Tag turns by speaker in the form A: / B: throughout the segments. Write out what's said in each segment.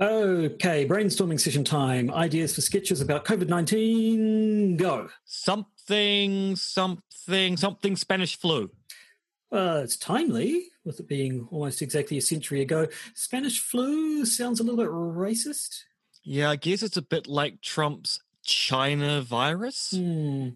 A: Okay, brainstorming session time. Ideas for sketches about COVID 19. Go.
B: Something, something, something Spanish flu.
A: Well, it's timely, with it being almost exactly a century ago. Spanish flu sounds a little bit racist.
B: Yeah, I guess it's a bit like Trump's China virus.
A: Hmm.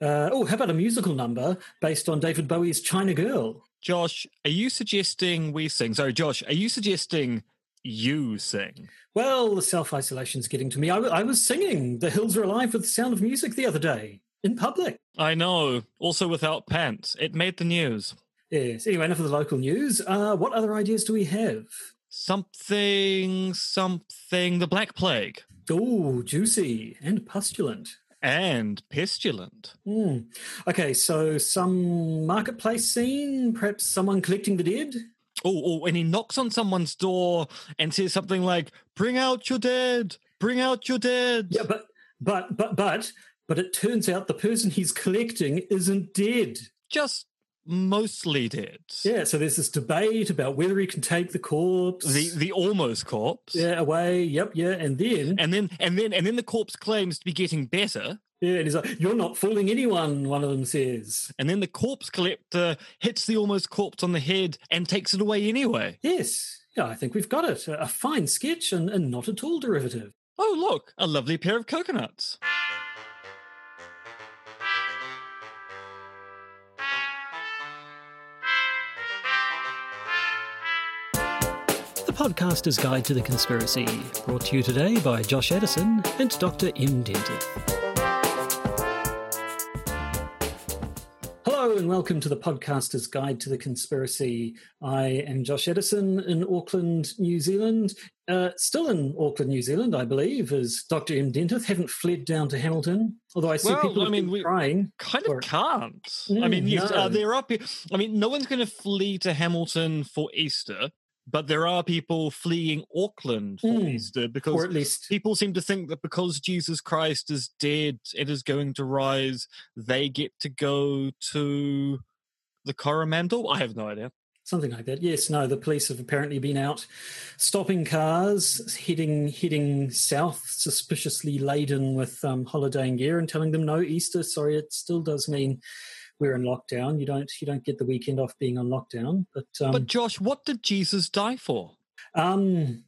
A: Uh, oh, how about a musical number based on David Bowie's China Girl?
B: Josh, are you suggesting we sing? Sorry, Josh, are you suggesting you sing?
A: Well, the self isolation's getting to me. I, w- I was singing The Hills Are Alive with the Sound of Music the other day in public.
B: I know. Also without pants. It made the news.
A: Yes. Anyway, enough of the local news. Uh, what other ideas do we have?
B: Something, something, the Black Plague.
A: Oh, juicy and pustulant.
B: And pestilent.
A: Hmm. Okay, so some marketplace scene, perhaps someone collecting the dead?
B: Oh, oh, and he knocks on someone's door and says something like, Bring out your dead! Bring out your dead!
A: Yeah, but, but, but, but, but it turns out the person he's collecting isn't dead.
B: Just mostly dead.
A: Yeah, so there's this debate about whether he can take the corpse.
B: The the almost corpse.
A: yeah, away. Yep, yeah, and then
B: And then and then and then the corpse claims to be getting better.
A: Yeah, and he's like, "You're not fooling anyone." One of them says,
B: And then the corpse collector hits the almost corpse on the head and takes it away anyway.
A: "Yes, yeah, I think we've got it. A a fine sketch and, and not at all derivative."
B: Oh, look, a lovely pair of coconuts.
A: The Podcaster's Guide to the Conspiracy, brought to you today by Josh Addison and Dr. M. Dentith. Hello and welcome to the Podcaster's Guide to the Conspiracy. I am Josh Addison in Auckland, New Zealand. Uh, still in Auckland, New Zealand, I believe, as Dr. M. Dentith. Haven't fled down to Hamilton, although I see
B: Well,
A: people
B: I mean, we-
A: trying.
B: Kind of can't. I
A: Mm,
B: mean, yes,
A: no.
B: uh, there are. Pe- I mean, no one's going to flee to Hamilton for Easter, but there are people fleeing Auckland for
A: Mm.
B: Easter because
A: Or at least
B: people seem to think that because Jesus Christ is dead, it is going to rise. They get to go to the Coromandel. I have no idea.
A: Something like that. Yes, no, the police have apparently been out stopping cars heading heading south, suspiciously laden with um, holidaying gear, and telling them no Easter. Sorry, it still does mean we're in lockdown. You don't you don't get the weekend off being on lockdown. But um,
B: but Josh, what did Jesus die for?
A: um,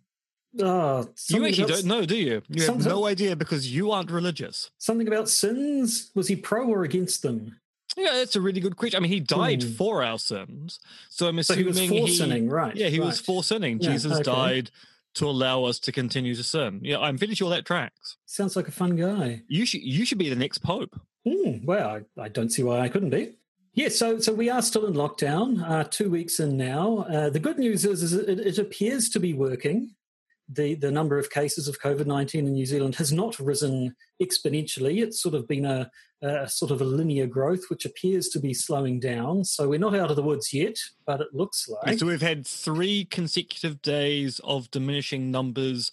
A: oh,
B: You actually
A: about-
B: don't know, do you? You have no idea because you aren't religious.
A: something about sins. Was he pro or against them?
B: Yeah, that's a really good question. I mean, he died
A: Hmm.
B: for our sins, so I'm
A: So he was for sinning, right?
B: Yeah, he was for sinning.
A: Yeah,
B: Jesus
A: okay.
B: died to allow us to continue to sin. Yeah, I'm pretty sure that tracks.
A: Sounds like a fun guy.
B: You should you should be the next pope.
A: Mm, well, I, I, don't see why I couldn't be. Yes, so so we are still in lockdown, uh, two weeks in now. Uh, the good news is, is it, it, appears to be working. The, the number of cases of COVID 19 in New Zealand has not risen exponentially. It's sort of been a, a, sort of a linear growth, which appears to be slowing down. So we're not out of the woods yet, but it looks like.
B: So we've had three consecutive days of diminishing numbers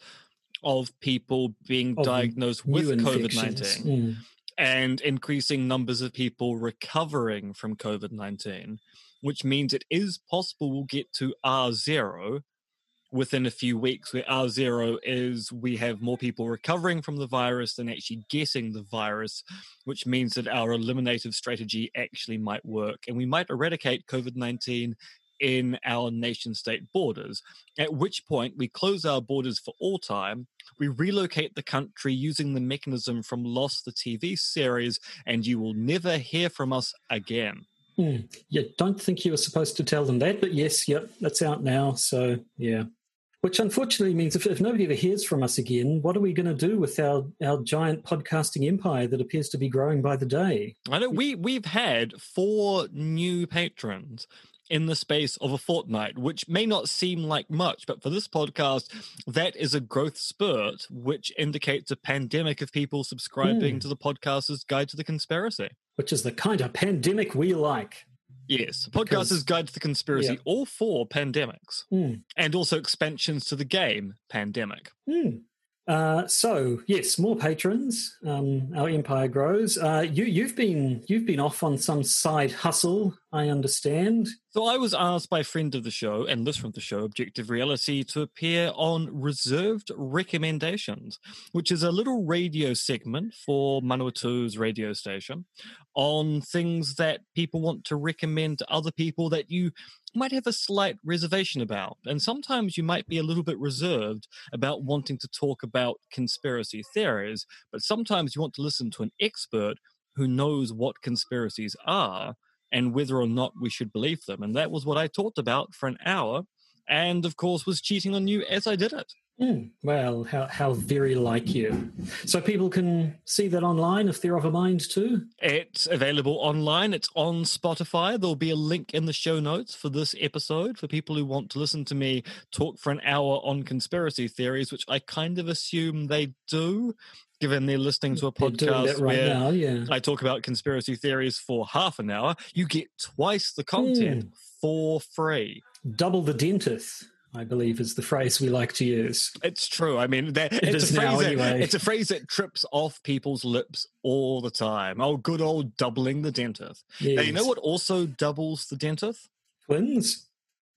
B: of people being
A: of
B: diagnosed with COVID 19.
A: Hmm
B: and increasing numbers of people recovering from COVID 19, which means it is possible we'll get to R0 within a few weeks, where R0 is we have more people recovering from the virus than actually getting the virus, which means that our eliminative strategy actually might work and we might eradicate COVID 19 in our nation state borders, at which point we close our borders for all time. We relocate the country using the mechanism from Lost, the TV series, and you will never hear from us again.
A: Hmm. Yeah, don't think you were supposed to tell them that, but yes, yep, that's out now. So yeah, which unfortunately means if, if nobody ever hears from us again, what are we going to do with our our giant podcasting empire that appears to be growing by the day?
B: I know we we've had four new patrons in the space of a fortnight, which may not seem like much, but for this podcast, that is a growth spurt, which indicates a pandemic of people subscribing
A: Hmm.
B: to the podcaster's guide to the conspiracy.
A: Which is the kind of pandemic we like.
B: Yes,
A: Because-
B: podcaster's guide to the conspiracy,
A: Yeah.
B: all four pandemics,
A: Hmm.
B: and also expansions to the game pandemic.
A: Hmm. Uh, so yes, more patrons. Um, our empire grows. Uh, you you've been you've been off on some side hustle. I understand.
B: So I was asked by a friend of the show and listener of the show, Objective Reality, to appear on Reserved Recommendations, which is a little radio segment for Manawatu's radio station on things that people want to recommend to other people that you might have a slight reservation about. And sometimes you might be a little bit reserved about wanting to talk about conspiracy theories, but sometimes you want to listen to an expert who knows what conspiracies are and whether or not we should believe them. And that was what I talked about for an hour. And of course, was cheating on you as I did it.
A: Mm, well, how, how very like you. So people can see that online if they're of a mind too?
B: It's available online. It's on Spotify. There'll be a link in the show notes for this episode for people who want to listen to me talk for an hour on conspiracy theories, which I kind of assume they do given they're listening to a podcast
A: right
B: where
A: now, yeah.
B: I talk about conspiracy theories for half an hour, you get twice the content
A: Mm.
B: for free.
A: Double the dentist, I believe, is the phrase we like to use.
B: It's true. I mean, that,
A: It
B: it's
A: is
B: a phrase
A: now,
B: that,
A: anyway.
B: it's a phrase that trips off people's lips all the time. Oh, good old doubling the dentist. Now, you know what also doubles the dentist?
A: Twins?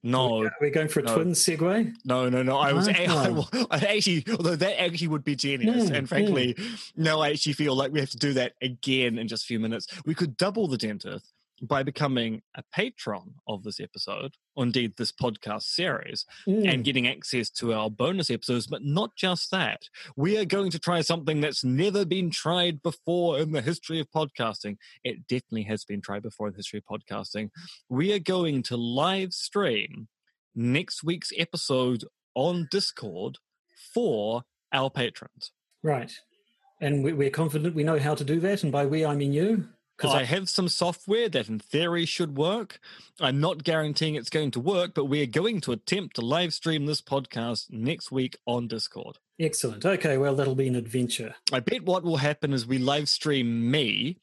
B: No,
A: We're going for a
B: No.
A: twin segue?
B: no, no, no. I was
A: Ah.
B: I, I actually, although that actually would be genius.
A: Mm,
B: and frankly, no, I actually feel like we have to do that again in just a few minutes. We could double the dentist by becoming a patron of this episode, or indeed this podcast series,
A: Mm.
B: and getting access to our bonus episodes. But not just that, we are going to try something that's never been tried before in the history of podcasting. It definitely has been tried before in the history of podcasting. We are going to live stream next week's episode on Discord for our patrons.
A: Right. And we- we're confident we know how to do that. And by we, I mean you. Because
B: I have some software that in theory should work. I'm not guaranteeing it's going to work, but we are going to attempt to live stream this podcast next week on Discord.
A: Excellent. Okay, well, that'll be an adventure.
B: I bet what will happen is we live stream me,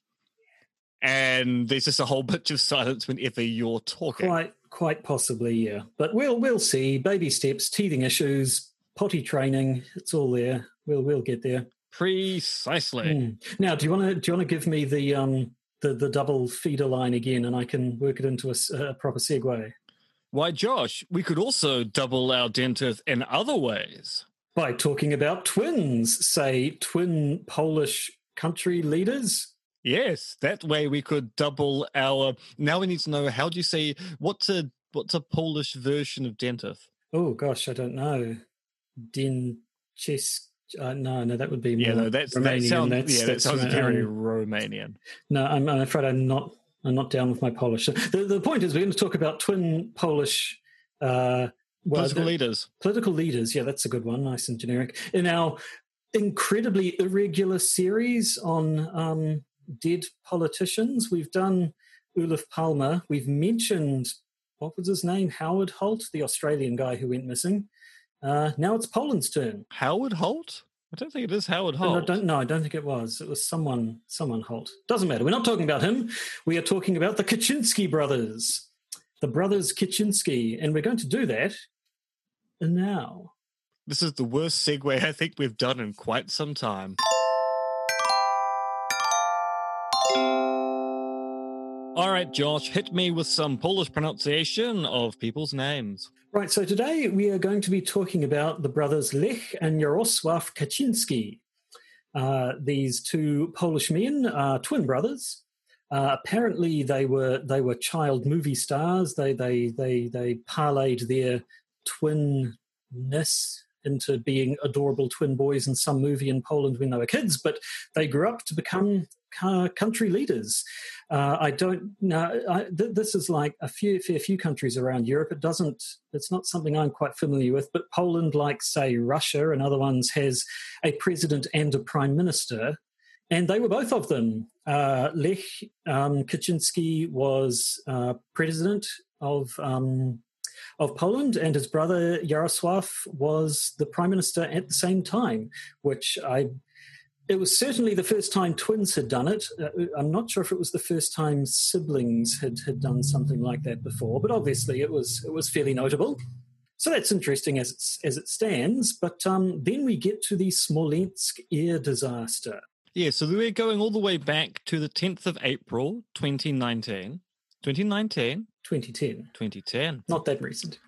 B: and there's just a whole bunch of silence whenever you're talking.
A: Quite, quite possibly, yeah. But we'll we'll see. Baby steps, teething issues, potty training. It's all there. We'll we'll get there.
B: Precisely.
A: Hmm. Now, do you want to do you want to give me the um the the double feeder line again, and I can work it into a proper segue
B: Why, Josh, we could also double our dentist in other ways.
A: by talking about twins, say twin Polish country leaders.
B: Yes, that way we could double our. Now we need to know how do you say what's a what's a Polish version of dentist?
A: Oh gosh, I don't know. Din Chis. Uh, no, no, that would be
B: Yeah,
A: more
B: no, that's
A: Romanian.
B: that sounds
A: That's-
B: yeah, that
A: that's,
B: sounds
A: um,
B: very Romanian.
A: No, I'm, I'm afraid I'm not. I'm not down with my Polish. The, the point is, we're going to talk about twin Polish uh, well,
B: Political
A: the-
B: leaders.
A: political leaders. Yeah, that's a good one. Nice and generic. In our incredibly irregular series on um, dead politicians, we've done Olof Palme. We've mentioned what was his name, Howard Holt, the Australian guy who went missing. Uh, now it's Poland's turn.
B: Howard Holt? I don't think it is Howard
A: No,
B: Holt.
A: don't, no, I don't think it was. It was someone, someone Holt. Doesn't matter. We're not talking about him. We are talking about the Kaczynski brothers, the brothers Kaczynski, and we're going to do that now.
B: This is the worst segue I think we've done in quite some time. Right, Josh, hit me with some Polish pronunciation of people's names.
A: Right. So today we are going to be talking about the brothers Lech and Jarosław Kaczynski. Uh, these two Polish men are twin brothers. Uh, apparently, they were they were child movie stars. They they they they parlayed their twinness into being adorable twin boys in some movie in Poland when they were kids. But they grew up to become country leaders. Uh, I don't know. I, th- this is like a few, fair few countries around Europe. It doesn't. It's not something I'm quite familiar with. But Poland, like say Russia and other ones, has a president and a prime minister, and they were both of them. Uh, Lech um, Kaczynski was uh, president of um, of Poland, and his brother Jarosław was the prime minister at the same time, which I it was certainly the first time twins had done it. Uh, I'm not sure if it was the first time siblings had, had done something like that before, but obviously it was it was fairly notable. So that's interesting as it's, as it stands. But um, then we get to the Smolensk air disaster.
B: Yeah, so we're going all the way back to the 10th of April, 2019. 2019?
A: 2010.
B: 2010.
A: Not that recent.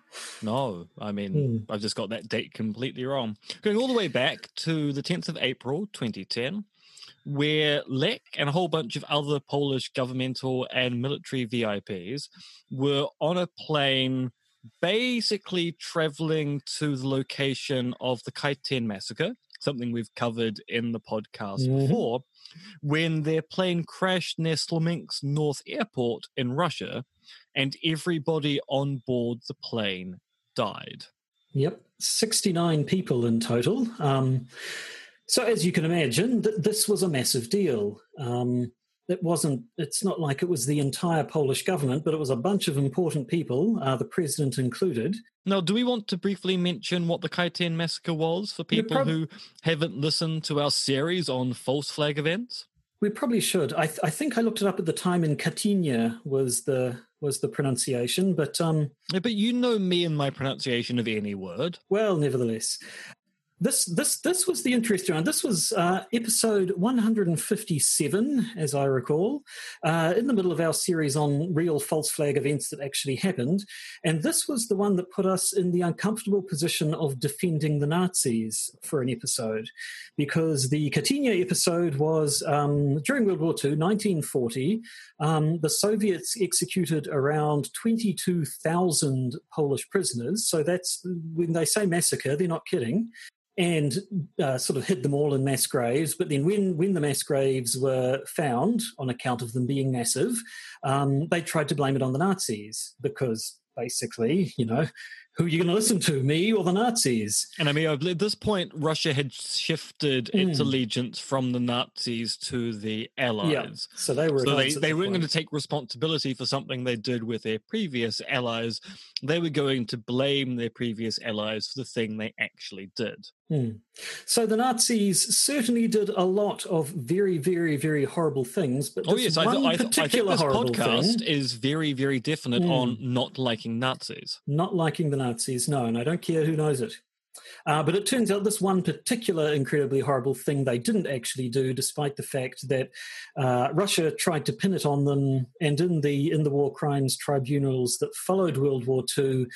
B: No, I mean, I've just got that date completely wrong. Going all the way back to the 10th of April 2010, where Lech and a whole bunch of other Polish governmental and military VIPs were on a plane basically traveling to the location of the Katyń massacre, something we've covered in the podcast
A: Mhm.
B: before, when their plane crashed near Smolensk North Airport in Russia, and everybody on board the plane died.
A: Yep, 69 people in total. Um, so, as you can imagine, th- this was a massive deal. Um, it wasn't, it's not like it was the entire Polish government, but it was a bunch of important people, uh, the president included.
B: Now, do we want to briefly mention what the Katyń massacre was for people
A: prob-
B: who haven't listened to our series on false flag events?
A: We probably should. I, th- I think I looked it up at the time, and Katynia was the was the pronunciation, but um,
B: But you know me and my pronunciation of any word.
A: Well, nevertheless, this this this was the interesting one. This was uh, episode 157, as I recall, uh, in the middle of our series on real false flag events that actually happened, and this was the one that put us in the uncomfortable position of defending the Nazis for an episode, because the Katynia episode was um, during World War II, 1940. Um, the Soviets executed around 22,000 Polish prisoners. So that's when they say massacre, they're not kidding. And uh, sort of hid them all in mass graves. But then, when, when the mass graves were found on account of them being massive, um, they tried to blame it on the Nazis because basically, you know, who are you going to listen to, me or the Nazis?
B: And I mean, at this point, Russia had shifted its
A: Mm.
B: allegiance from the Nazis to the Allies. Yeah.
A: So they were.
B: So they, they
A: the
B: weren't going to take responsibility for something they did with their previous allies. They were going to blame their previous allies for the thing they actually did.
A: Hmm. So the Nazis certainly did a lot of very, very, very horrible things. But
B: Oh
A: this
B: yes, I,
A: one
B: th- I, th- I think
A: particular
B: this
A: horrible
B: podcast
A: thing,
B: is very, very definite
A: Mm.
B: on not liking Nazis.
A: not liking the Nazis, no, and I don't care who knows it. Uh, but it turns out this one particular incredibly horrible thing they didn't actually do, despite the fact that uh, Russia tried to pin it on them, and in the in the war crimes tribunals that followed World War II,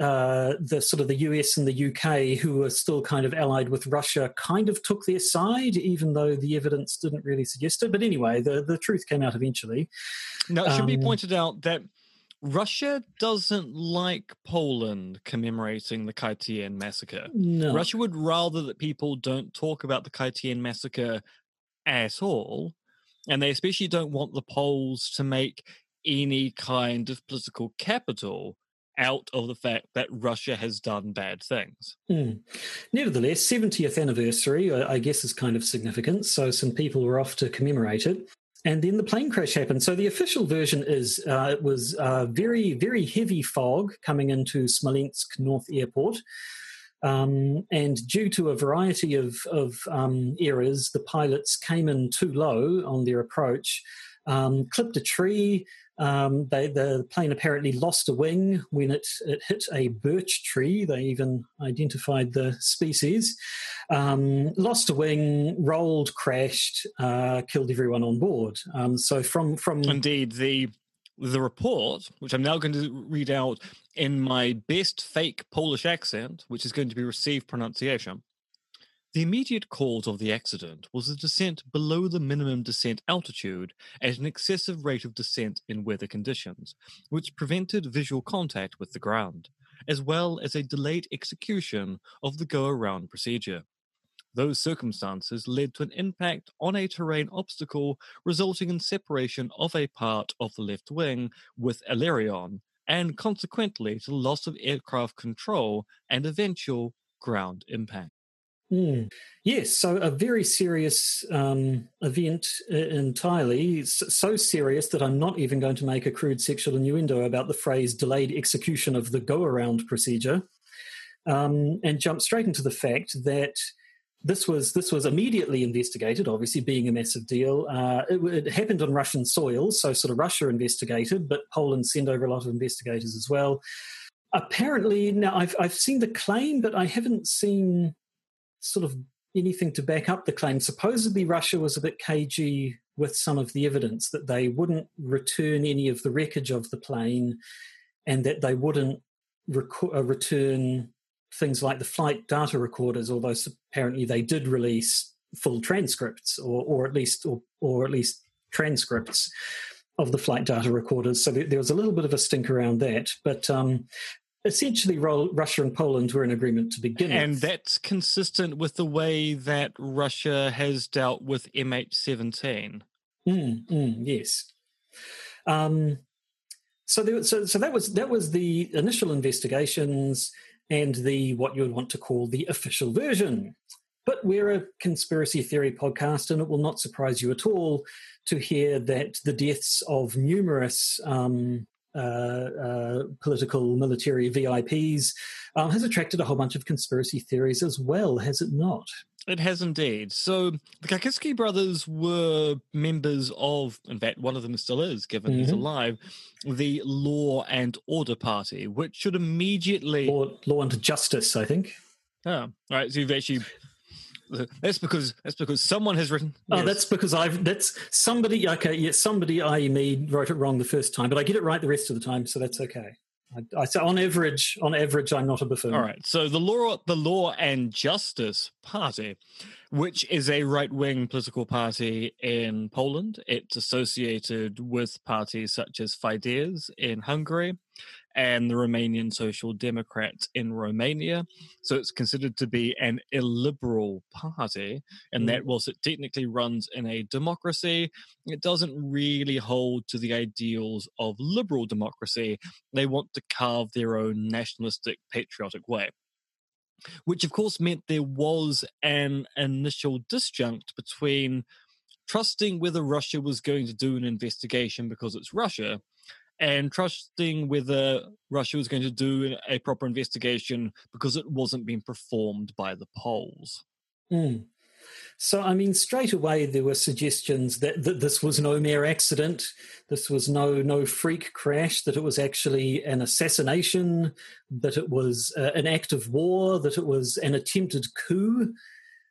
A: uh, the sort of the US and the UK, who were still kind of allied with Russia, kind of took their side, even though the evidence didn't really suggest it. But anyway, the, the truth came out eventually.
B: Now, it should be
A: Um,
B: pointed out that Russia doesn't like Poland commemorating the Katyń massacre.
A: No.
B: Russia would rather that people don't talk about the Katyń massacre at all, and they especially don't want the Poles to make any kind of political capital out of the fact that Russia has done bad things.
A: Hmm. Nevertheless, 70th anniversary, I I guess, is kind of significant. So some people were off to commemorate it. And then the plane crash happened. So the official version is uh, it was uh, very, very heavy fog coming into Smolensk North Airport. Um, and due to a variety of, of um, errors, the pilots came in too low on their approach, um, clipped a tree. Um, they, the plane apparently lost a wing when it, it hit a birch tree. They even identified the species. Um, lost a wing, rolled, crashed, uh, killed everyone on board. Um, so from from
B: Indeed, the the report, which I'm now going to read out in my best fake Polish accent, which is going to be received pronunciation. The immediate cause of the accident was a descent below the minimum descent altitude at an excessive rate of descent in weather conditions, which prevented visual contact with the ground, as well as a delayed execution of the go around procedure. Those circumstances led to an impact on a terrain obstacle, resulting in separation of a part of the left wing with aileron, and consequently to loss of aircraft control and eventual ground impact.
A: Hmm. Yes, so a very serious um, event uh, entirely, so serious that I'm not even going to make a crude sexual innuendo about the phrase delayed execution of the go around procedure, um, and jump straight into the fact that. This was this was immediately investigated. Obviously, being a massive deal, uh, it, it happened on Russian soil, so sort of Russia investigated, but Poland sent over a lot of investigators as well. Apparently, now I've I've seen the claim, but I haven't seen sort of anything to back up the claim. Supposedly, Russia was a bit cagey with some of the evidence that they wouldn't return any of the wreckage of the plane and that they wouldn't rec- uh, return things like the flight data recorders, although apparently they did release full transcripts or, or at least or, or at least transcripts of the flight data recorders. So there was a little bit of a stink around that. But um, essentially Russia and Poland were in agreement to begin
B: and
A: with.
B: that's consistent with the way that Russia has dealt with MH17.
A: Mm, mm, yes. Um, so, there, so, so that was that was the initial investigations and the what you would want to call the official version. But we're a conspiracy theory podcast, and it will not surprise you at all to hear that the deaths of numerous um, political military VIPs um, has attracted a whole bunch of conspiracy theories as well, has it not?
B: It has indeed. So the Kaczynski brothers were members of, in fact, one of them still is, given mm-hmm. he's alive, the Law and Order Party, which should immediately
A: law, law and Justice, I think.
B: Oh, all right. So you've actually that's because that's because someone has written.
A: Oh, yes. that's because I've that's somebody. Okay, yes, somebody, i.e., me, wrote it wrong the first time, but I get it right the rest of the time, so that's okay. I, I say on average, on average, I'm not a buffoon.
B: All right. So the law, the Law and Justice Party, which is a right-wing political party in Poland, it's associated with parties such as Fidesz in Hungary, and the Romanian Social Democrats in Romania. So it's considered to be an illiberal party, and mm. that whilst it technically runs in a democracy, it doesn't really hold to the ideals of liberal democracy. They want to carve their own nationalistic, patriotic way which of course meant there was an initial disjunct between trusting whether Russia was going to do an investigation because it's Russia and trusting whether Russia was going to do a proper investigation because it wasn't being performed by the Poles.
A: Mm. So, I mean, straight away there were suggestions that, that this was no mere accident, this was no no freak crash, that it was actually an assassination, that it was uh, an act of war, that it was an attempted coup.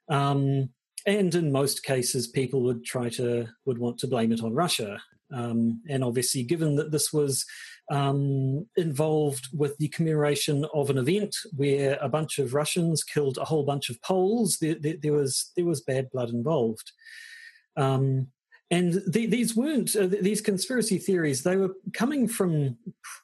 A: Um, and in most cases, people would try to would want to blame it on Russia. Um, and obviously, given that this was um, involved with the commemoration of an event where a bunch of Russians killed a whole bunch of Poles, there, there, there was there was bad blood involved. Um, and the, these weren't uh, these conspiracy theories; they were coming from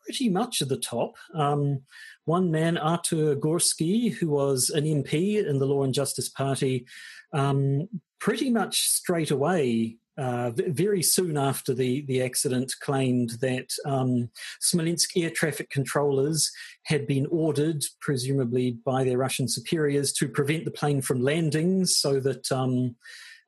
A: pretty much at the top. Um, one man, Artur Gorski, who was an MP in the Law and Justice Party, um, pretty much straight away uh, very soon after the, the accident, claimed that um, Smolensk air traffic controllers had been ordered, presumably by their Russian superiors, to prevent the plane from landing so that. Um,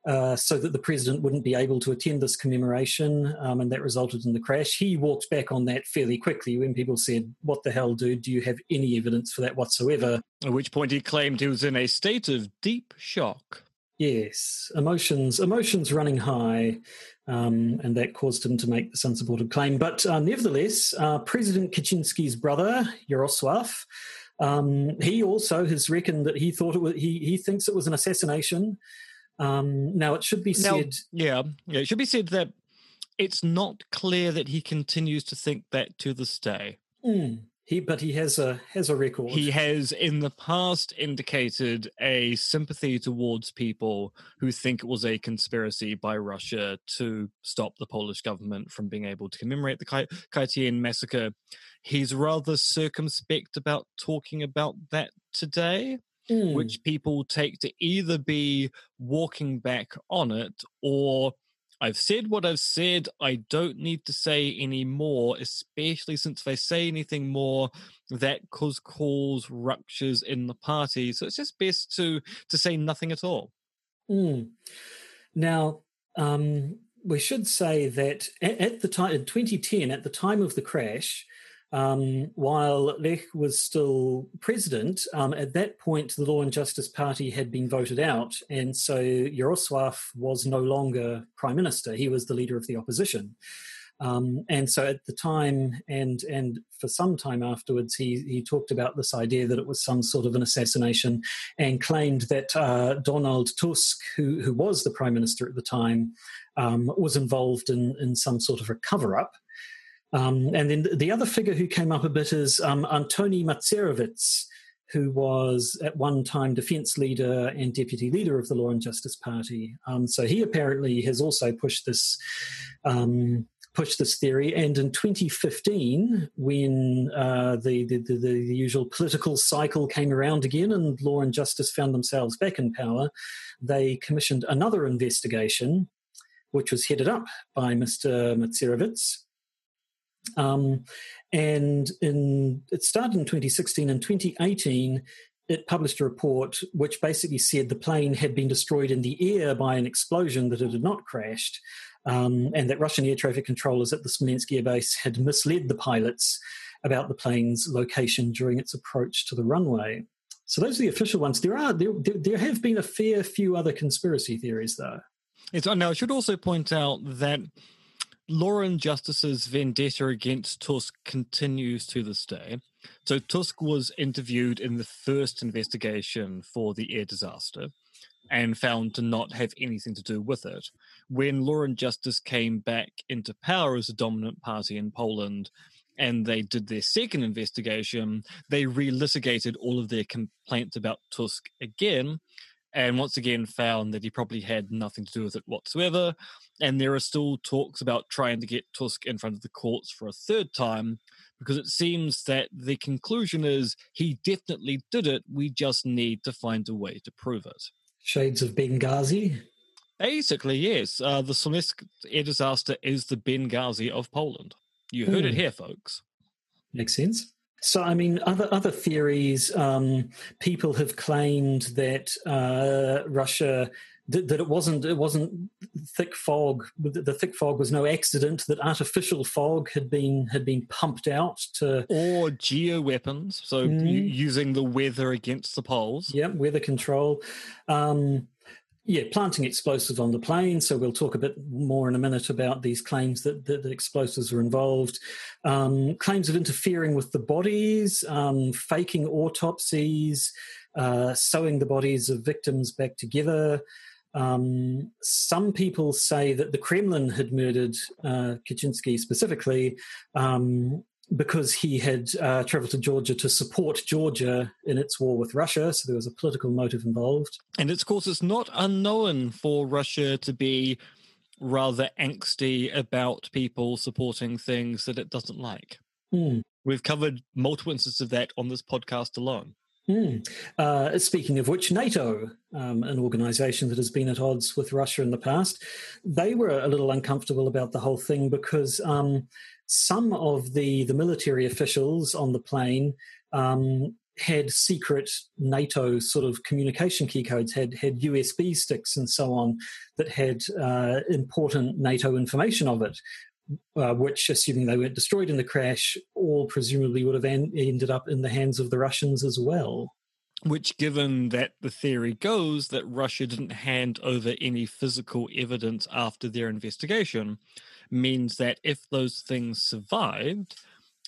A: uh, so that the president wouldn't be able to attend this commemoration, um, and that resulted in the crash. He walked back on that fairly quickly when people said, What the hell, dude? Do you have any evidence for that whatsoever?
B: At which point he claimed he was in a state of deep shock.
A: Yes, emotions, emotions running high, um, and that caused him to make this unsupported claim. But uh, nevertheless, uh, President Kaczynski's brother Jarosław, um, he also has reckoned that he thought it was. He he thinks it was an assassination. Um, now it should be said. Now,
B: yeah, yeah, it should be said that it's not clear that he continues to think that to this day.
A: Mm. He, but he has a has a record.
B: He has in the past indicated a sympathy towards people who think it was a conspiracy by Russia to stop the Polish government from being able to commemorate the Katyń massacre. He's rather circumspect about talking about that today. Mm. Which people take to either be walking back on it or I've said what I've said. I don't need to say any more, especially since if I say anything more, that could cause ruptures in the party. So it's just best to to say nothing at all.
A: Mm. Now, um, we should say that at, at the time in 2010, at the time of the crash, um, while Lech was still president, um, at that point the Law and Justice Party had been voted out, and so Jarosław was no longer prime minister. He was the leader of the opposition. Um, and so at the time and and for some time afterwards, he, he talked about this idea that it was some sort of an assassination and claimed that uh, Donald Tusk, who, who was the prime minister at the time, um, was involved in, in some sort of a cover up. Um, and then the other figure who came up a bit is um, Antoni Macierewicz, who was at one time defence leader and deputy leader of the Law and Justice Party. Um, so he apparently has also pushed this um, pushed this theory. And in 2015, when uh, the, the, the, the, usual political cycle came around again and Law and Justice found themselves back in power, they commissioned another investigation, which was headed up by Mr. Macierewicz. Um, and in, it started in 2016 and 2018 it published a report which basically said the plane had been destroyed in the air by an explosion that it had not crashed um, and that Russian air traffic controllers at the Smolensk air base had misled the pilots about the plane's location during its approach to the runway. So those are the official ones. There are there, there have been a fair few other conspiracy theories, though.
B: It's, now I should also point out that Law and Justice's vendetta against Tusk continues to this day. So Tusk was interviewed in the first investigation for the air disaster and found to not have anything to do with it. When Law and Justice came back into power as a dominant party in Poland and they did their second investigation, they relitigated all of their complaints about Tusk again and once again found that he probably had nothing to do with it whatsoever. And there are still talks about trying to get Tusk in front of the courts for a third time because it seems that the conclusion is he definitely did it. We just need to find a way to prove it.
A: Shades of Benghazi.
B: Basically, yes. Uh, the Smolensk air disaster is the Benghazi of Poland. You heard mm. it hmm. here, folks.
A: Makes sense. So, I mean, other other theories. Um, people have claimed that uh, Russia that, that, it wasn't it wasn't thick fog. The thick fog was no accident. That artificial fog had been had been pumped out to
B: or geo weapons. So mm. using the weather against the poles.
A: Yeah, weather control. Um, yeah, planting explosives on the plane. So we'll talk a bit more in a minute about these claims that, that, that explosives were involved. Um, claims of interfering with the bodies, um, faking autopsies, uh, sewing the bodies of victims back together. Um, some people say that the Kremlin had murdered uh, Kaczynski specifically, um, because he had uh, traveled to Georgia to support Georgia in its war with Russia. So there was a political motive involved.
B: And it's, of course, it's not unknown for Russia to be rather angsty about people supporting things that it doesn't like.
A: Mm.
B: We've covered multiple instances of that on this podcast alone.
A: Mm. Uh, speaking of which, NATO, um, an organization that has been at odds with Russia in the past, they were a little uncomfortable about the whole thing because um, some of the, the military officials on the plane um, had secret NATO sort of communication key codes, had had USB sticks and so on that had uh, important NATO information of it, uh, which, assuming they weren't destroyed in the crash, all presumably would have en- ended up in the hands of the Russians as well.
B: Which, given that the theory goes that Russia didn't hand over any physical evidence after their investigation, means that if those things survived,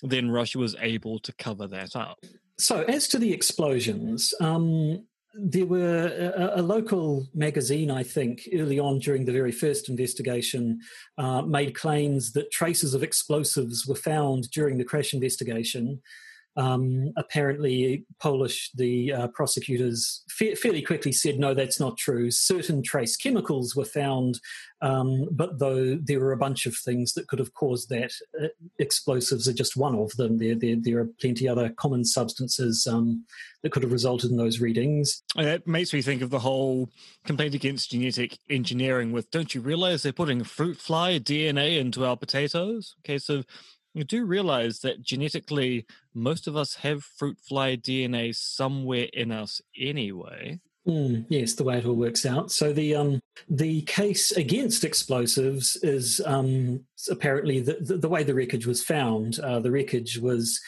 B: then Russia was able to cover that up.
A: So, as to the explosions, um, there were a, a, local magazine, I think, early on during the very first investigation, uh, made claims that traces of explosives were found during the crash investigation. Um, apparently, Polish the uh, prosecutors fa- fairly quickly said no, that's not true. Certain trace chemicals were found, um, but though there were a bunch of things that could have caused that, uh, explosives are just one of them. There, there, there are plenty other common substances um, that could have resulted in those readings.
B: And that makes me think of the whole complaint against genetic engineering. With don't you realize they're putting fruit fly DNA into our potatoes? Okay, so you do realize that genetically, most of us have fruit fly DNA somewhere in us anyway.
A: Mm, yes, the way it all works out. So the um, the case against explosives is um, apparently the, the, the, way the wreckage was found. Uh, the wreckage was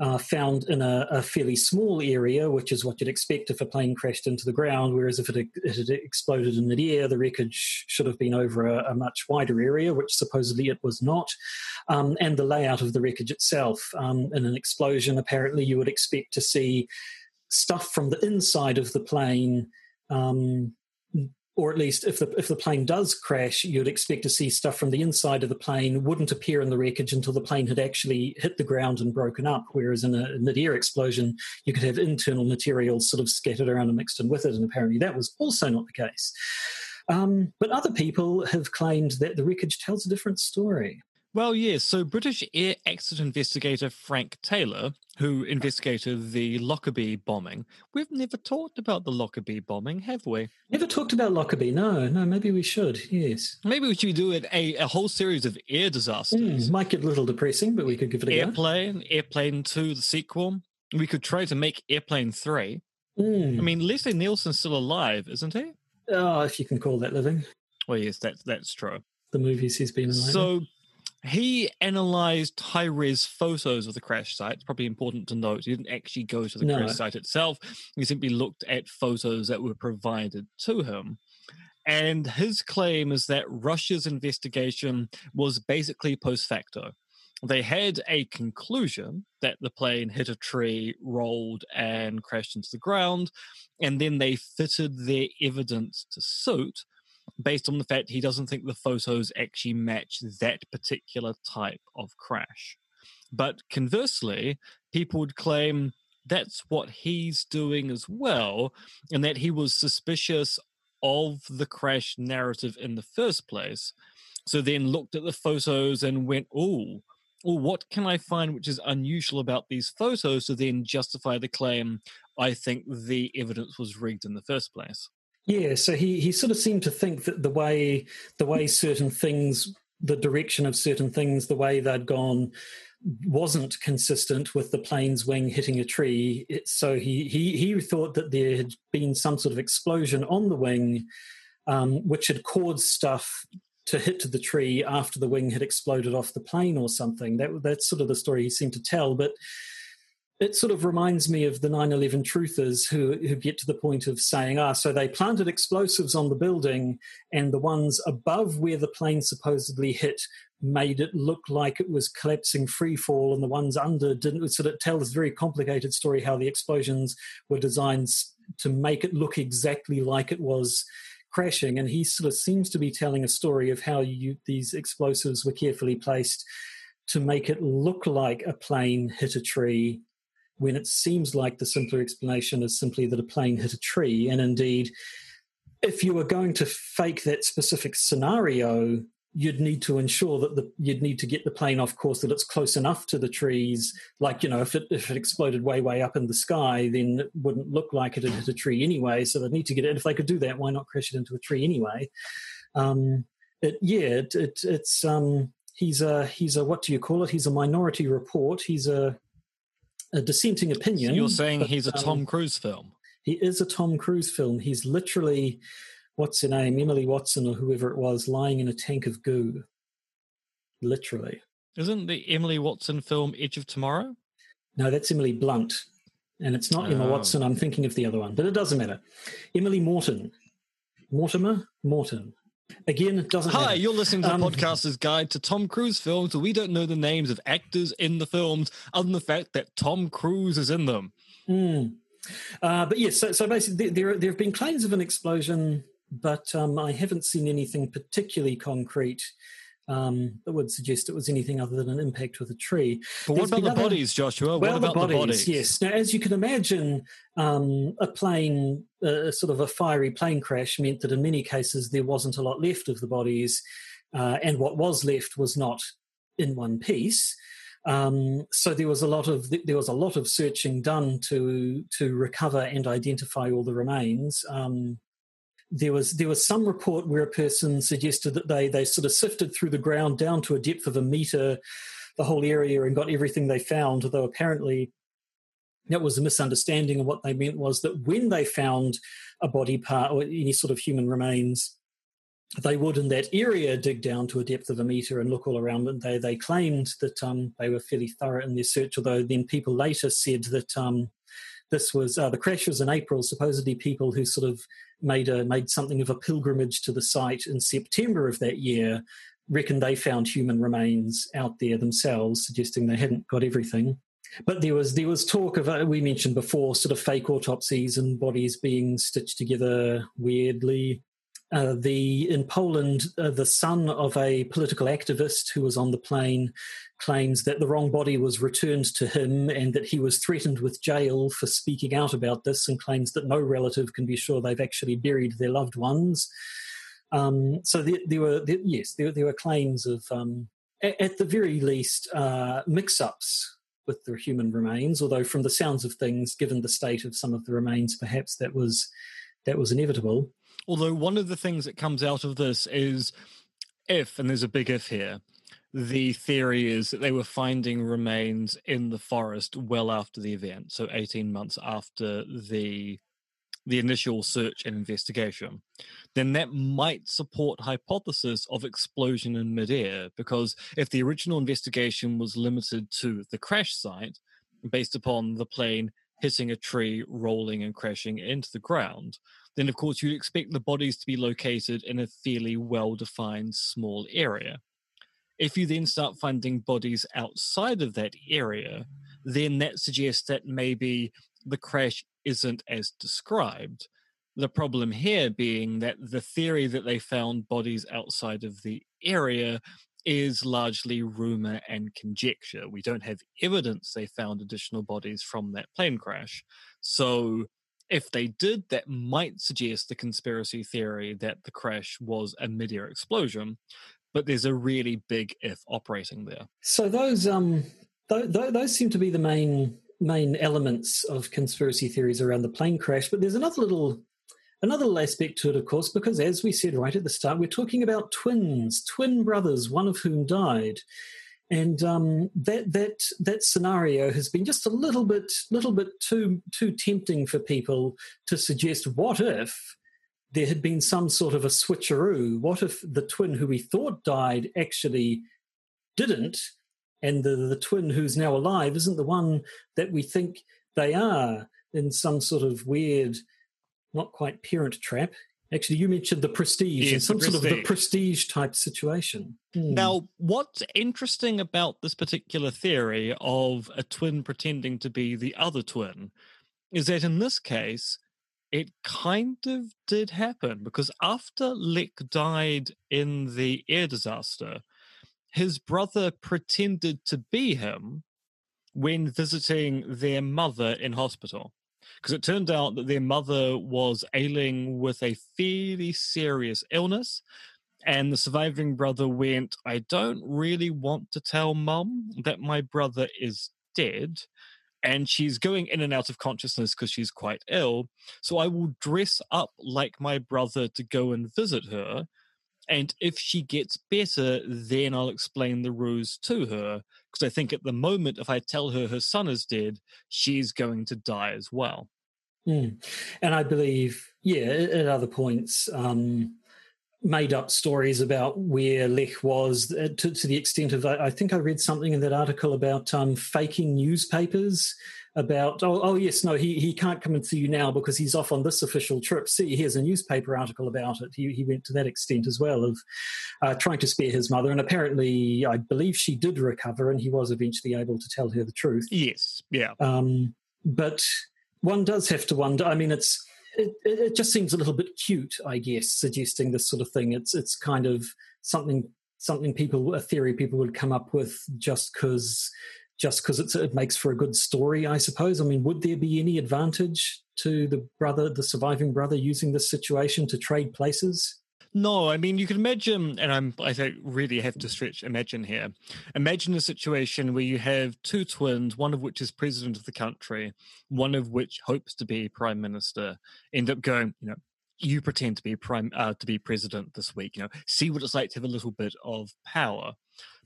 A: uh, found in a, a, fairly small area, which is what you'd expect if a plane crashed into the ground. Whereas if it, it had exploded in midair, the wreckage should have been over a, a much wider area, which supposedly it was not. Um, and the layout of the wreckage itself. Um, in an explosion, apparently, you would expect to see stuff from the inside of the plane um, or at least if the if the plane does crash, you'd expect to see stuff from the inside of the plane wouldn't appear in the wreckage until the plane had actually hit the ground and broken up. Whereas in a mid-air explosion, you could have internal materials sort of scattered around and mixed in with it, and apparently that was also not the case. Um, but other people have claimed that the wreckage tells a different story.
B: Well, yes. So, British air accident investigator Frank Taylor, who investigated the Lockerbie bombing, we've never talked about the Lockerbie bombing, have we?
A: Never talked about Lockerbie. No, no. Maybe we should. Yes.
B: Maybe we should do it a, a whole series of air disasters.
A: Mm, might get a little depressing, but we could give it a
B: Airplane, go. Airplane Two, the sequel. We could try to make Airplane Three.
A: Mm.
B: I mean, Leslie Nielsen's still alive, isn't he?
A: Oh, if you can call that living.
B: Well, yes, that's that's true.
A: The movies he's been in.
B: So he analyzed high res photos of the crash site. It's probably important to note. He didn't actually go to the no. crash site itself. He simply looked at photos that were provided to him. And his claim is that Russia's investigation was basically post facto. They had a conclusion that the plane hit a tree, rolled, and crashed into the ground, and then they fitted their evidence to suit based on the fact he doesn't think the photos actually match that particular type of crash. But conversely, people would claim that's what he's doing as well, and that he was suspicious of the crash narrative in the first place. So then looked at the photos and went, oh, well, what can I find which is unusual about these photos to then justify the claim I think the evidence was rigged in the first place?
A: Yeah, so he he sort of seemed to think that the way the way certain things, the direction of certain things, the way they'd gone wasn't consistent with the plane's wing hitting a tree. It, so he, he he thought that there had been some sort of explosion on the wing, um, which had caused stuff to hit the tree after the wing had exploded off the plane or something. That that's sort of the story he seemed to tell, but it sort of reminds me of the 9-11 truthers who, who get to the point of saying, ah, so they planted explosives on the building and the ones above where the plane supposedly hit made it look like it was collapsing free fall and the ones under didn't. So it tells a very complicated story how the explosions were designed to make it look exactly like it was crashing. And he sort of seems to be telling a story of how you, these explosives were carefully placed to make it look like a plane hit a tree when it seems like the simpler explanation is simply that a plane hit a tree. And indeed, if you were going to fake that specific scenario, you'd need to ensure that the, you'd need to get the plane off course that it's close enough to the trees. Like you know, if it if it exploded way way up in the sky, then it wouldn't look like it had hit a tree anyway. So they'd need to get it. If they could do that, why not crash it into a tree anyway? Um, it, yeah, it, it, it's um, he's a he's a what do you call it? He's a minority report. He's a a dissenting opinion. So
B: you're saying but, he's a Tom um, Cruise film?
A: He is a Tom Cruise film. He's literally, what's her name, Emily Watson or whoever it was, lying in a tank of goo. Literally.
B: Isn't the Emily Watson film Edge of Tomorrow?
A: No, that's Emily Blunt. And it's not oh. Emma Watson. I'm thinking of the other one, but it doesn't matter. Emily Morton. Mortimer? Morton. Again, it doesn't.
B: Hi,
A: matter.
B: you're listening to the um, podcaster's guide to Tom Cruise films. We don't know the names of actors in the films, other than the fact that Tom Cruise is in them.
A: Mm. Uh, but yes, so, so basically, there there have been claims of an explosion, but um, I haven't seen anything particularly concrete um, that would suggest it was anything other than an impact with a tree.
B: But what about the other, bodies, Joshua?
A: Well,
B: what about
A: the bodies,
B: the bodies?
A: Yes. Now, as you can imagine, um, a plane, uh, sort of a fiery plane crash, meant that in many cases there wasn't a lot left of the bodies, uh, and what was left was not in one piece. Um, so there was a lot of there was a lot of searching done to to recover and identify all the remains. Um, there was there was some report where a person suggested that they they sort of sifted through the ground down to a depth of a meter, the whole area, and got everything they found. Although apparently that was a misunderstanding, and what they meant was that when they found a body part or any sort of human remains, they would in that area dig down to a depth of a meter and look all around. And they they claimed that um, they were fairly thorough in their search. Although then people later said that um, this was uh, the crash was in April. Supposedly, people who sort of made a made something of a pilgrimage to the site in September of that year reckon they found human remains out there themselves, suggesting they hadn't got everything. But there was there was talk of uh, we mentioned before, sort of fake autopsies and bodies being stitched together weirdly. Uh, the in Poland, uh, the son of a political activist who was on the plane claims that the wrong body was returned to him and that he was threatened with jail for speaking out about this, and claims that no relative can be sure they've actually buried their loved ones. Um, so there, there were there, yes, there, there, were claims of um, at, at, the very least uh, mix-ups with the human remains. Although from the sounds of things, given the state of some of the remains, perhaps that was that was inevitable.
B: Although one of the things that comes out of this is if, and there's a big if here, the theory is that they were finding remains in the forest well after the event, so 18 months after the the initial search and investigation, then that might support hypothesis of explosion in midair. Because if the original investigation was limited to the crash site, based upon the plane hitting a tree, rolling and crashing into the ground, then of course you'd expect the bodies to be located in a fairly well defined small area. If you then start finding bodies outside of that area, then that suggests that maybe the crash isn't as described. The problem here being that the theory that they found bodies outside of the area is largely rumor and conjecture. We don't have evidence they found additional bodies from that plane crash. So, if they did, that might suggest the conspiracy theory that the crash was a mid-air explosion. But there's a really big if operating there.
A: So those um th- th- those seem to be the main main elements of conspiracy theories around the plane crash. But there's another little another little aspect to it, of course, because as we said right at the start, we're talking about twins, twin brothers, one of whom died. And um, that that that scenario has been just a little bit little bit too too tempting for people to suggest. What if there had been some sort of a switcheroo? What if the twin who we thought died actually didn't? and the, the twin who's now alive isn't the one that we think they are in some sort of weird, not quite parent trap. Actually, you mentioned the prestige, yes, some sort of the prestige type situation.
B: Hmm. Now, what's interesting about this particular theory of a twin pretending to be the other twin is that in this case, it kind of did happen because after Lech died in the air disaster, his brother pretended to be him when visiting their mother in hospital. Because it turned out that their mother was ailing with a fairly serious illness. And the surviving brother went, I don't really want to tell mum that my brother is dead. And she's going in and out of consciousness because she's quite ill. So I will dress up like my brother to go and visit her and if she gets better, then I'll explain the ruse to her. Because I think at the moment, if I tell her her son is dead, she's going to die as well.
A: Mm. And I believe, yeah, at other points, um, made up stories about where Lech was uh, to, to the extent of, I, I, think I read something in that article about um, faking newspapers about oh, oh yes no he, he can't come and see you now because he's off on this official trip. See here's a newspaper article about it. He, he went to that extent as well of uh, trying to spare his mother. And apparently i believe she did recover and he was eventually able to tell her the truth.
B: Yes yeah.
A: Um, but one does have to wonder i mean it's it, it just seems a little bit cute i guess suggesting this sort of thing it's it's kind of something something people a theory people would come up with just because just because it makes for a good story, I suppose. I mean, would there be any advantage to the brother, the surviving brother, using this situation to trade places?
B: No, I mean you can imagine, and I'm I think really have to stretch imagine here. Imagine a situation where you have two twins, one of which is president of the country, one of which hopes to be prime minister, end up going, you know, you pretend to be prime uh, to be president this week, you know, see what it's like to have a little bit of power.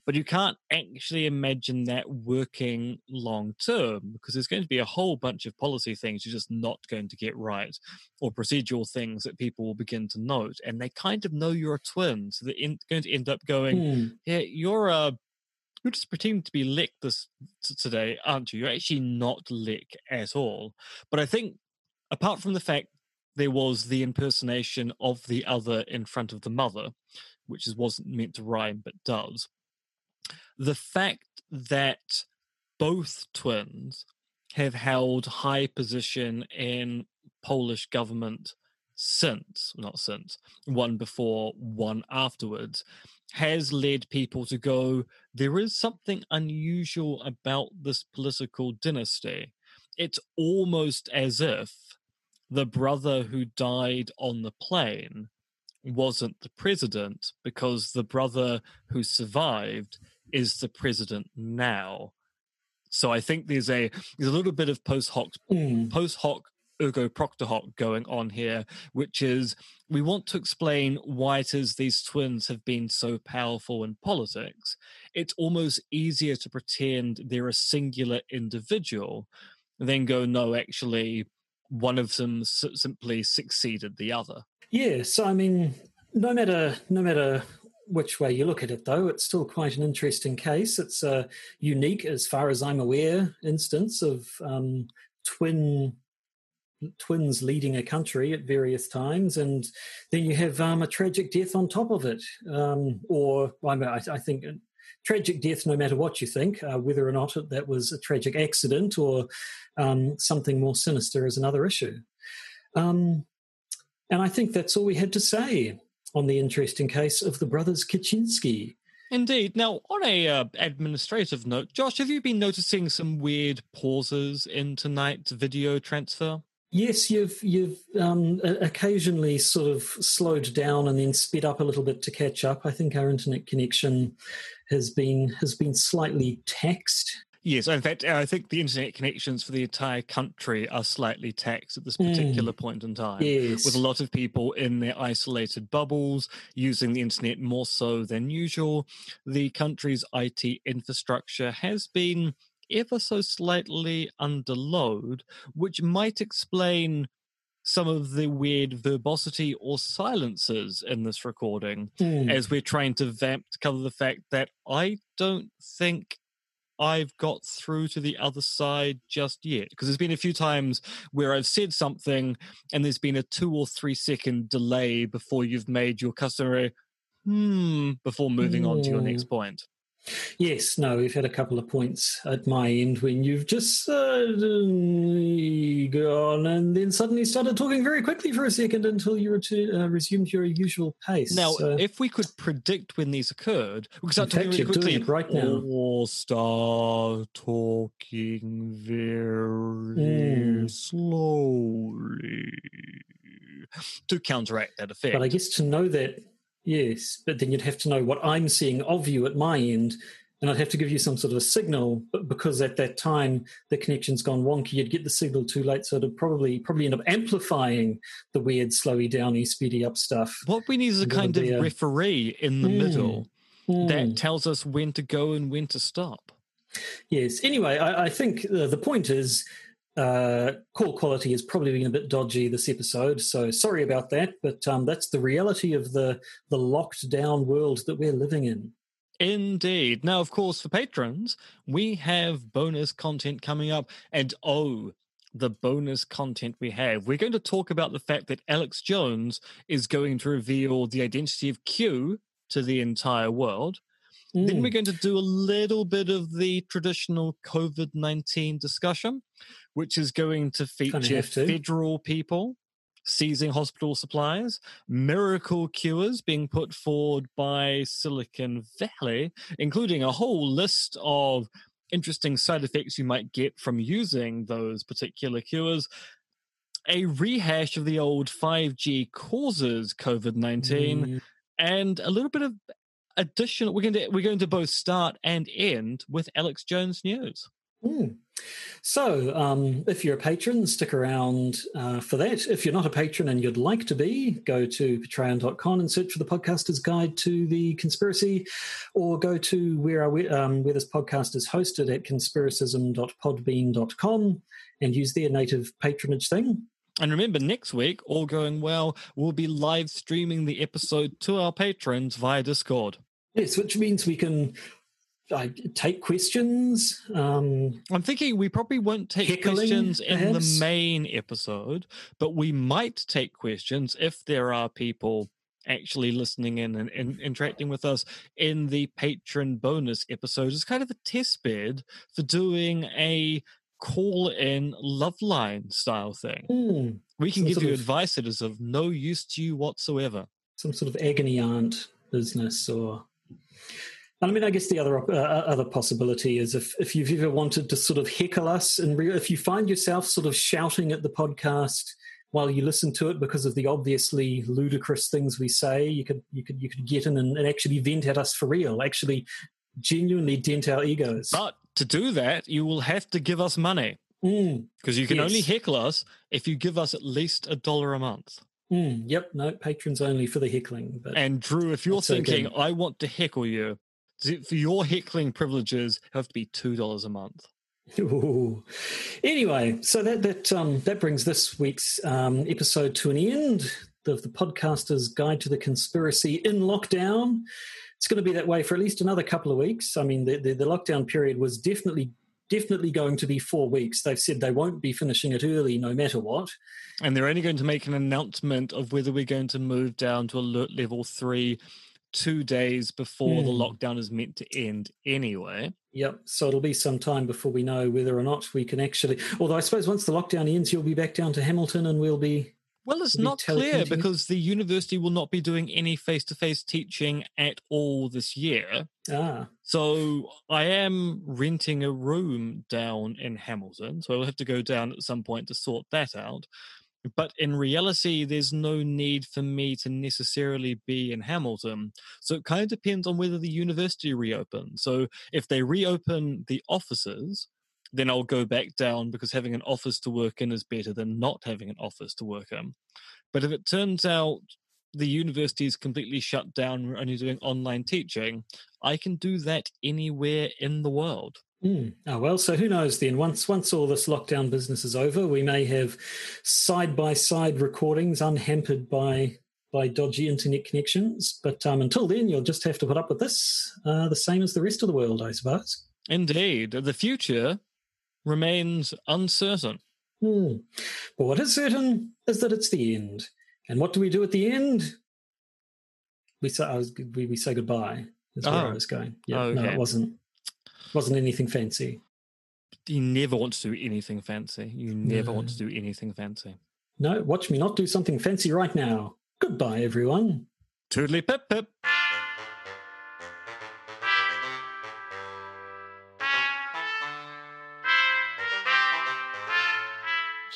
B: But you can't actually imagine that working long term because there's going to be a whole bunch of policy things you're just not going to get right or procedural things that people will begin to note and they kind of know you're a twin so they're in, going to end up going
A: Mm.
B: yeah you're a you're just pretending to be Lech this t- today aren't you you're actually not Lech at all but i think apart from the fact there was the impersonation of the other in front of the mother which is wasn't meant to rhyme but does the fact that both twins have held high position in Polish government since, not since, one before, one afterwards, has led people to go, there is something unusual about this political dynasty. It's almost as if the brother who died on the plane wasn't the president because the brother who survived is the president now. So I think there's a there's a little bit of post hoc
A: Mm.
B: post hoc ergo propter hoc going on here, which is we want to explain why it is these twins have been so powerful in politics. It's almost easier to pretend they're a singular individual than go, no, actually, one of them s- simply succeeded the other.
A: Yeah, so I mean, no matter no matter which way you look at it, though, it's still quite an interesting case. It's a unique, as far as I'm aware, instance of um, twin twins leading a country at various times, and then you have um, a tragic death on top of it, um, or I, mean, I, I think. uh, Tragic death, no matter what you think, uh, whether or not that was a tragic accident or um, something more sinister, is another issue. Um, and I think that's all we had to say on the interesting case of the brothers Kaczynski.
B: Indeed. Now, on a uh, administrative note, Josh, have you been noticing some weird pauses in tonight's video transfer?
A: Yes, you've you've um, occasionally sort of slowed down and then sped up a little bit to catch up. I think our internet connection has been has been slightly taxed.
B: Yes, in fact, I think the internet connections for the entire country are slightly taxed at this
A: Mm.
B: particular point in time.
A: Yes,
B: With a lot of people in their isolated bubbles using the internet more so than usual, the country's IT infrastructure has been ever so slightly under load, which might explain some of the weird verbosity or silences in this recording
A: Mm.
B: as we're trying to vamp to cover the fact that I don't think I've got through to the other side just yet. Because there's been a few times where I've said something and there's been a two or three second delay before you've made your customary hmm before moving on to your next point.
A: Yes, no, we've had a couple of points at my end when you've just suddenly gone and then suddenly started talking very quickly for a second until you retu- uh, resumed your usual pace.
B: Now,
A: So-
B: if we could predict when these occurred, because
A: I'm
B: talking really quickly.
A: right now.
B: Or start talking very
A: Mm.
B: slowly to counteract that effect.
A: But I guess to know that, yes, but then you'd have to know what I'm seeing of you at my end, and I'd have to give you some sort of a signal. But because at that time the connection's gone wonky, you'd get the signal too late, so it'd probably probably end up amplifying the weird slowy downy speedy up stuff.
B: what we need is a kind of
A: a-
B: referee in the
A: Mm.
B: middle
A: Hmm.
B: that tells us when to go and when to stop.
A: Yes. Anyway, I, I think uh, the point is uh, call quality has probably been a bit dodgy this episode, so sorry about that. But um, that's the reality of the the locked down world that we're living in.
B: Indeed. Now, of course, for patrons, we have bonus content coming up. And oh, the bonus content we have. We're going to talk about the fact that Alex Jones is going to reveal the identity of Q to the entire world. Then
A: Mm.
B: we're going to do a little bit of the traditional COVID 19 discussion, which is going to feature
A: to.
B: federal people seizing hospital supplies, miracle cures being put forward by Silicon Valley, including a whole list of interesting side effects you might get from using those particular cures. A rehash of the old 5G causes COVID 19
A: Mm.
B: and a little bit of additional we're going to we're going to both start and end with alex jones news
A: Mm. So, um, if you're a patron, stick around uh, for that. If you're not a patron and you'd like to be, go to patreon.com and search for the podcaster's guide to the conspiracy, or go to where, our, um, where this podcast is hosted at conspiracism.podbean.com and use their native patronage thing.
B: And remember, next week, all going well, we'll be live streaming the episode to our patrons via Discord.
A: Yes, which means we can I take questions. Um,
B: I'm thinking we probably won't take questions in perhaps? the main episode, but we might take questions if there are people actually listening in and, and, interacting with us in the patron bonus episode It's kind of a test bed for doing a call in love line style thing. Mm, we can give you of, advice that is of no use to you whatsoever.
A: Some sort of agony aunt business or I mean, I guess the other uh, uh, other possibility is if if you've ever wanted to sort of heckle us, and re- if you find yourself sort of shouting at the podcast while you listen to it because of the obviously ludicrous things we say, you could you could you could get in and, and actually vent at us for real, actually genuinely dent our egos.
B: But to do that, you will have to give us money because mm, you can yes. only heckle us if you give us at least a dollar a month.
A: Mm, yep, no patrons only for the heckling. But
B: and Drew, if you're thinking okay. I want to heckle you, for your heckling privileges have to be two dollars a month.
A: Ooh. Anyway, so that that um, that brings this week's um, episode to an end of the podcaster's guide to the conspiracy in lockdown. It's going to be that way for at least another couple of weeks. I mean, the, the, the lockdown period was definitely definitely going to be four weeks. They've said they won't be finishing it early no matter what.
B: And they're only going to make an announcement of whether we're going to move down to alert level three two days before mm. the hmm. lockdown is meant to end anyway.
A: Yep. So it'll be some time before we know whether or not we can actually. Although I suppose once the lockdown ends, you'll be back down to Hamilton and we'll be.
B: Well, it's we'll not clear because the university will not be doing any face to face teaching at all this year.
A: Ah.
B: So I am renting a room down in Hamilton. So I'll have to go down at some point to sort that out. But in reality, there's no need for me to necessarily be in Hamilton. So it kind of depends on whether the university reopens. So if they reopen the offices, then I'll go back down because having an office to work in is better than not having an office to work in. But if it turns out the university is completely shut down, we're only doing online teaching, I can do that anywhere in the world.
A: Mm. Oh well, so who knows then? Once once all this lockdown business is over, we may have side by side recordings unhampered by by dodgy internet connections. But um, until then, you'll just have to put up with this, uh, the same as the rest of the world, I suppose.
B: Indeed, the future remains uncertain.
A: Mm. But what is certain is that it's the end. And what do we do at the end? We say, was, we, we say goodbye. That's where oh. I was going. Yeah, okay. no, it wasn't wasn't anything fancy.
B: You never want to do anything fancy. You never no. want to do anything fancy.
A: No, watch me not do something fancy right now. Goodbye, everyone.
B: Toodly pip pip.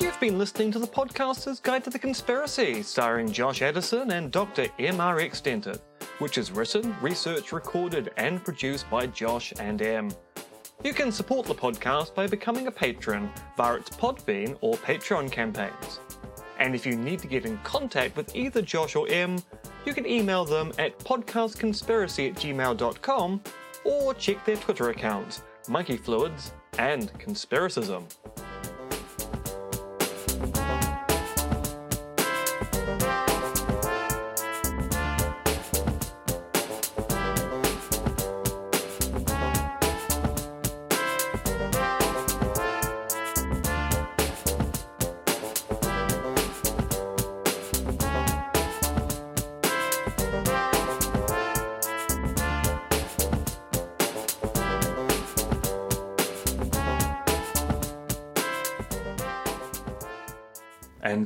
B: You've been listening to the podcaster's Guide to the Conspiracy, starring Josh Addison and Dr. MRX Dentith, which is written, researched, recorded, and produced by Josh and M. You can support the podcast by becoming a patron via its Podbean or Patreon campaigns. And if you need to get in contact with either Josh or M, you can email them at podcastconspiracy at gmail.com or check their Twitter accounts, Monkey Fluids and Conspiracism.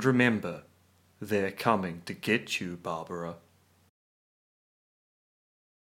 B: Remember, they're coming to get you, Barbara.